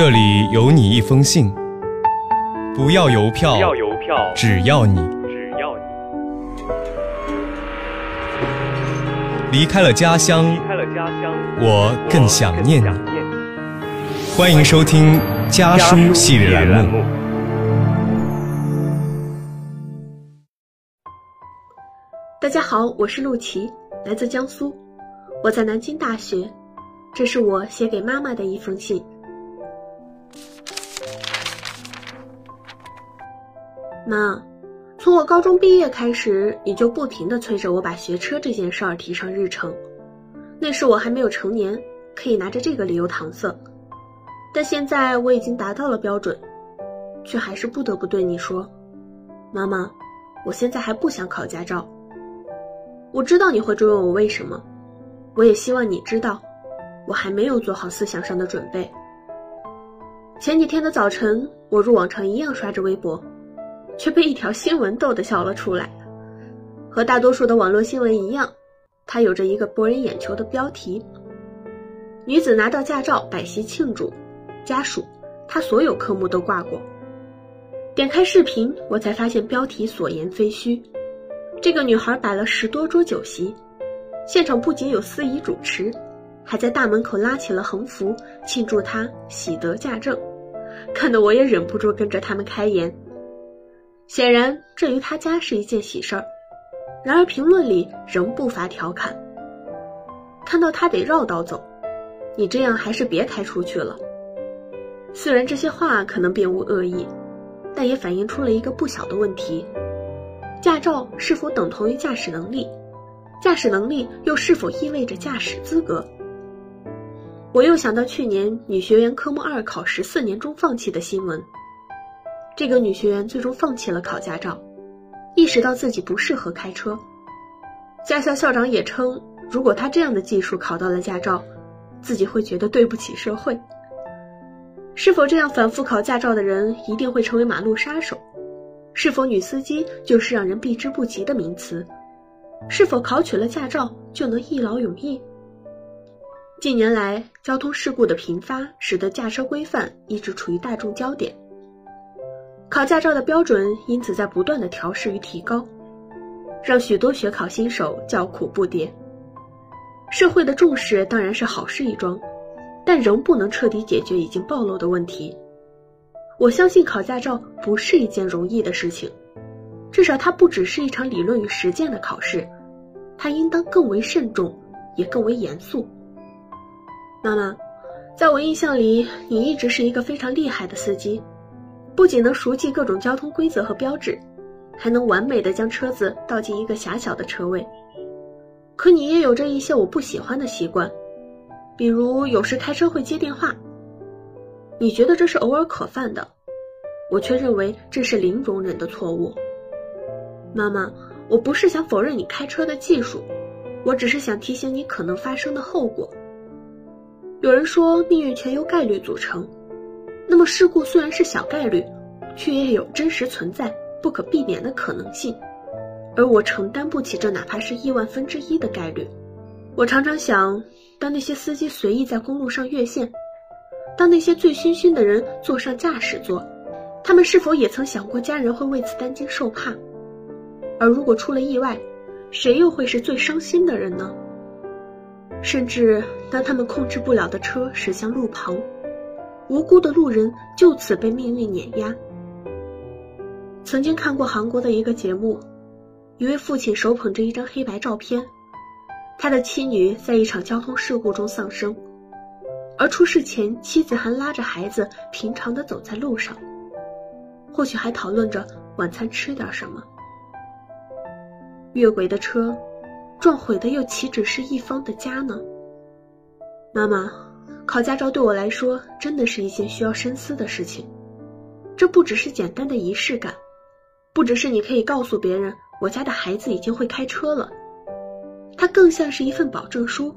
这里有你一封信，不要邮票，要邮票，只要你只要你离开了家乡，离开了家乡，我更想念你。欢迎收听家家书系列栏目。大家好，我是陆琪，来自江苏，我在南京大学，这是我写给妈妈的一封信。妈，从我高中毕业开始，你就不停的催着我把学车这件事儿提上日程。那时我还没有成年，可以拿着这个理由搪塞。但现在我已经达到了标准，却还是不得不对你说，妈妈，我现在还不想考驾照。我知道你会追问我为什么，我也希望你知道，我还没有做好思想上的准备。前几天的早晨，我如往常一样刷着微博，却被一条新闻逗得笑了出来。和大多数的网络新闻一样，它有着一个博人眼球的标题：女子拿到驾照摆席庆祝，家属她所有科目都挂过。点开视频，我才发现标题所言非虚。这个女孩摆了十多桌酒席，现场不仅有司仪主持，还在大门口拉起了横幅庆祝她喜得驾证，看得我也忍不住跟着他们开言。显然，这于他家是一件喜事儿，然而评论里仍不乏调侃。看到他得绕道走，你这样还是别开出去了。虽然这些话可能并无恶意，但也反映出了一个不小的问题。驾照是否等同于驾驶能力？驾驶能力又是否意味着驾驶资格？我又想到去年女学员科目二考十四年中放弃的新闻。这个女学员最终放弃了考驾照，意识到自己不适合开车。驾校校长也称，如果她这样的技术考到了驾照，自己会觉得对不起社会。是否这样反复考驾照的人一定会成为马路杀手？是否女司机就是让人避之不及的名词？是否考取了驾照就能一劳永逸？近年来，交通事故的频发使得驾车规范一直处于大众焦点，考驾照的标准因此在不断的调试与提高，让许多学考新手叫苦不迭。社会的重视当然是好事一桩，但仍不能彻底解决已经暴露的问题。我相信考驾照不是一件容易的事情，至少它不只是一场理论与实践的考试，它应当更为慎重，也更为严肃。妈妈，在我印象里，你一直是一个非常厉害的司机，不仅能熟记各种交通规则和标志，还能完美的将车子倒进一个狭小的车位。可你也有着一些我不喜欢的习惯，比如有时开车会接电话。你觉得这是偶尔可犯的，我却认为这是零容忍的错误。妈妈，我不是想否认你开车的技术，我只是想提醒你可能发生的后果。有人说命运全由概率组成，那么事故虽然是小概率，却也有真实存在、不可避免的可能性，而我承担不起这哪怕是亿万分之一的概率。我常常想，当那些司机随意在公路上越线。当那些醉醺醺的人坐上驾驶座，他们是否也曾想过家人会为此担惊受怕？而如果出了意外，谁又会是最伤心的人呢？甚至当他们控制不了的车驶向路旁，无辜的路人就此被命运碾压。曾经看过韩国的一个节目，一位父亲手捧着一张黑白照片，他的妻女在一场交通事故中丧生。而出事前，妻子还拉着孩子平常的走在路上，或许还讨论着晚餐吃点什么。越轨的车，撞毁的又岂止是一方的家呢？妈妈，考驾照对我来说真的是一件需要深思的事情。这不只是简单的仪式感，不只是你可以告诉别人我家的孩子已经会开车了，它更像是一份保证书。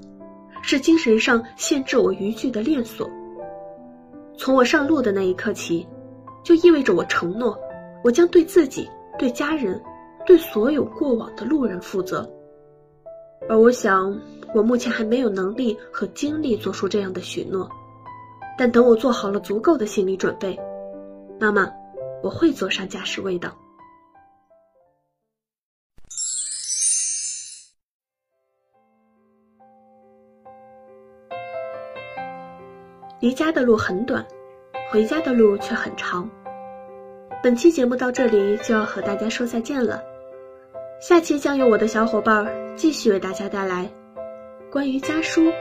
是精神上限制我逾矩的链锁。从我上路的那一刻起，就意味着我承诺，我将对自己、对家人、对所有过往的路人负责。而我想，我目前还没有能力和精力做出这样的许诺。但等我做好了足够的心理准备，那么我会坐上驾驶位的。离家的路很短，回家的路却很长。本期节目到这里就要和大家说再见了，下期将由我的小伙伴继续为大家带来关于家书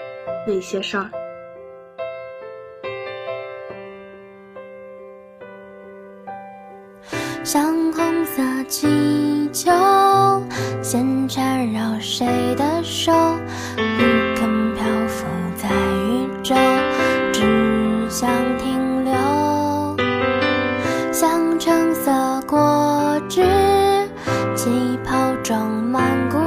那些事儿。像红色气球，线缠绕谁的手，不肯漂浮在宇宙，只想停留。像橙色果汁，气泡装满故